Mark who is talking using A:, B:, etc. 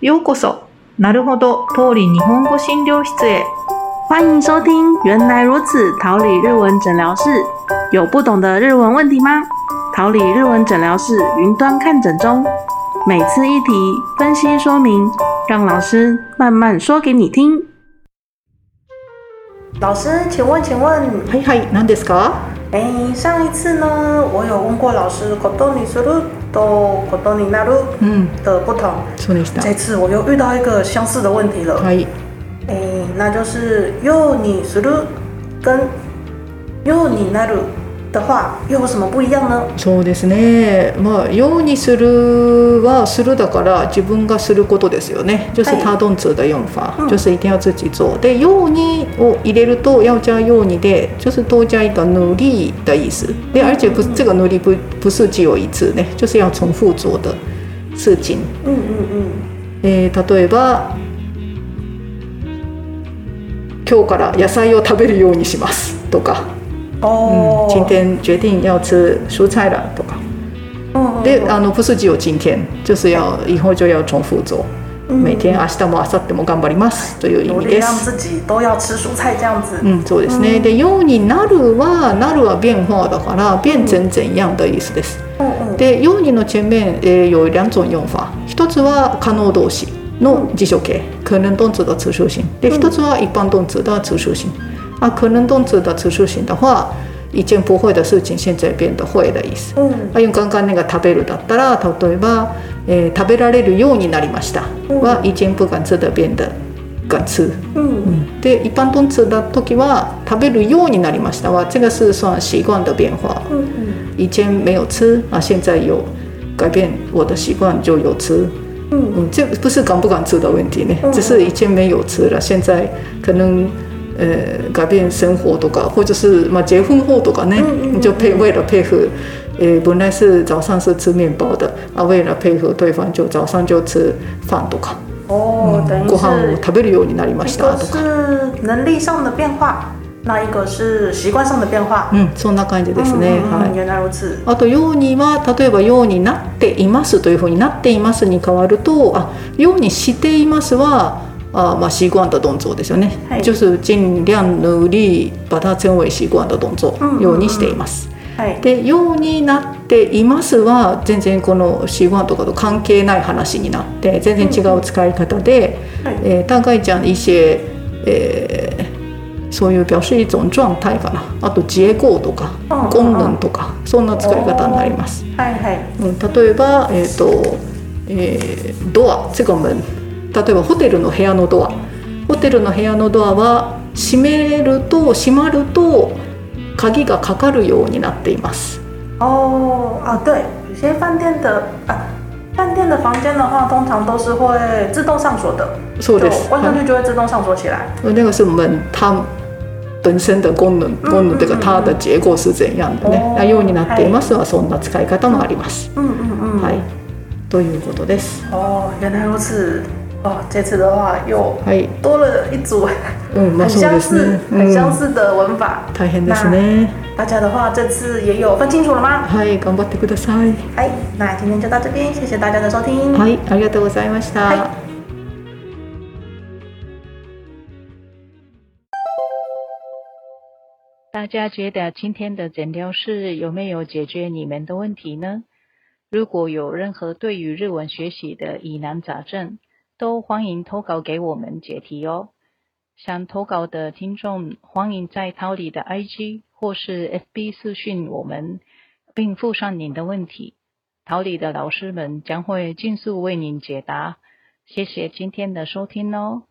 A: ようこそ。なるほど、通り日本語診療室へ。
B: 欢迎收听《原来如此》桃李日文诊疗室。有不懂的日文问题吗？桃李日文诊疗室云端看诊中，每次一题分析说明，让老师慢慢说给你听。
C: 老师，请问，请问，
A: はいはい、何ですか
C: 哎，上一次呢，我有问过老师“ことにする”と“ことになる
A: うん、”
C: 的不同。
A: そうでした。
C: 这次我又遇到一个相似的问题了。
A: はい。
C: 哎，那就是“ようにする”跟“ようになる” 的话，又有什么不一样呢？
D: そうですね。まあ、ようにするはするだから自分がすることですよね。就是
C: はい
D: 他动词的用法，
C: 嗯
D: 就是一定要自己做。で、ようにを入れると要加ようにで，就是多加一个努力的意思。で，而且不是这个努力不不是只有一次呢，就是要重复做的事情。
C: 嗯嗯嗯，
D: えー例えば今日から野菜を食べるようにしますとか、
C: 哦
D: 嗯，，今天决定要吃蔬菜了とか。
C: 嗯，
D: であの不是只有今天，就是要以后就要重复做。每天明日も明後日も頑張りますという意
C: 努
D: 味です。
C: 力让自己都要吃蔬菜这样子。
D: うん、そうですね。で、ようになるはなるは变化だから变成怎样的意思？です。で、ようにの前面、えー有两种用法。一つは可能動詞の辞書形，可能动词的词数形。で、一つは一般动词的词数形。啊，可能动词的词数形的话，以前不会的事情现在变得会的意思。
C: 嗯
D: あ用刚刚那个食べるだったら例えば、えー食べられるようになりましたは以前不敢吃的变得敢吃。
C: 嗯
D: で一般动词的時は食べるようになりましたは这个是算习惯的变化。
C: 嗯嗯
D: 以前没有吃啊，现在有改变我的习惯就有吃。
C: 嗯
D: 嗯，这不是敢不敢吃的问题呢，
C: 嗯
D: 只是以前没有吃了，现在可能 呃改变生活とか，或者是嘛结婚后とか呢，你就配为了配合，呃本来是早上是吃面包的啊，为了配合对方就早上就吃饭とか，
C: 哦，等于是
D: とか。
C: 是能力上的变化，那一个是习惯上的变化。
D: うん、そんな感じですね。はい。
C: 原来如此。
D: あと「ように」は例えば「ようになっています」というふうになっていますに変わると「あようにしていますは」啊，嘛，习惯的动作ですよね
C: はい。
D: 就是尽量努力把它成为習慣的動作ようにしています。
C: はい。
D: で、ようになっていますは全然この習慣とかと関係ない話になって全然違う使い方で、
C: はい
D: えー大概讲一些、えーそういう表示一種状態かな。あと結果とか功能とかそんな使い方になります。
C: はいはい。
D: うん、例えば、えーとえードア这个門例えばホテルの部屋のドアホテルの部屋のドアは閉めると閉まると鍵がかかるようになっています。
C: 哦啊，对，有些饭店的啊，饭店的房间的话，通常都是会自动上锁的，就
D: そうです。
C: 关上
D: は
C: 去就会自动上锁起来。
D: い那个是門它本身的功能功能というか它的結果是怎样的ね。なようになっていますはそんな使い方もあります。
C: 嗯嗯嗯。
D: はい。ということです。
C: 哦，原来如此。哦，这次的话又
D: はい。
C: 多了一组
D: うん、まあそう
C: 很相似
D: ですね、。
C: 很相
D: うん、
C: 似的文法。
D: 大変ですね。
C: 大家的话，这次也有分清楚了吗？
D: はい、頑張ってください。
C: 哎，那今天就到这边，谢谢大家的收听。
D: はい、ありがとうございました。
C: はい
E: 大家觉得今天的诊疗室有没有解决你们的问题呢？如果有任何对于日文学习的疑难杂症， 都欢迎投稿给我们解题哦。想投稿的听众，欢迎在桃李的 IG 或是 FB 私讯我们，并附上您的问题。桃李的老师们将会尽速为您解答。谢谢今天的收听哦。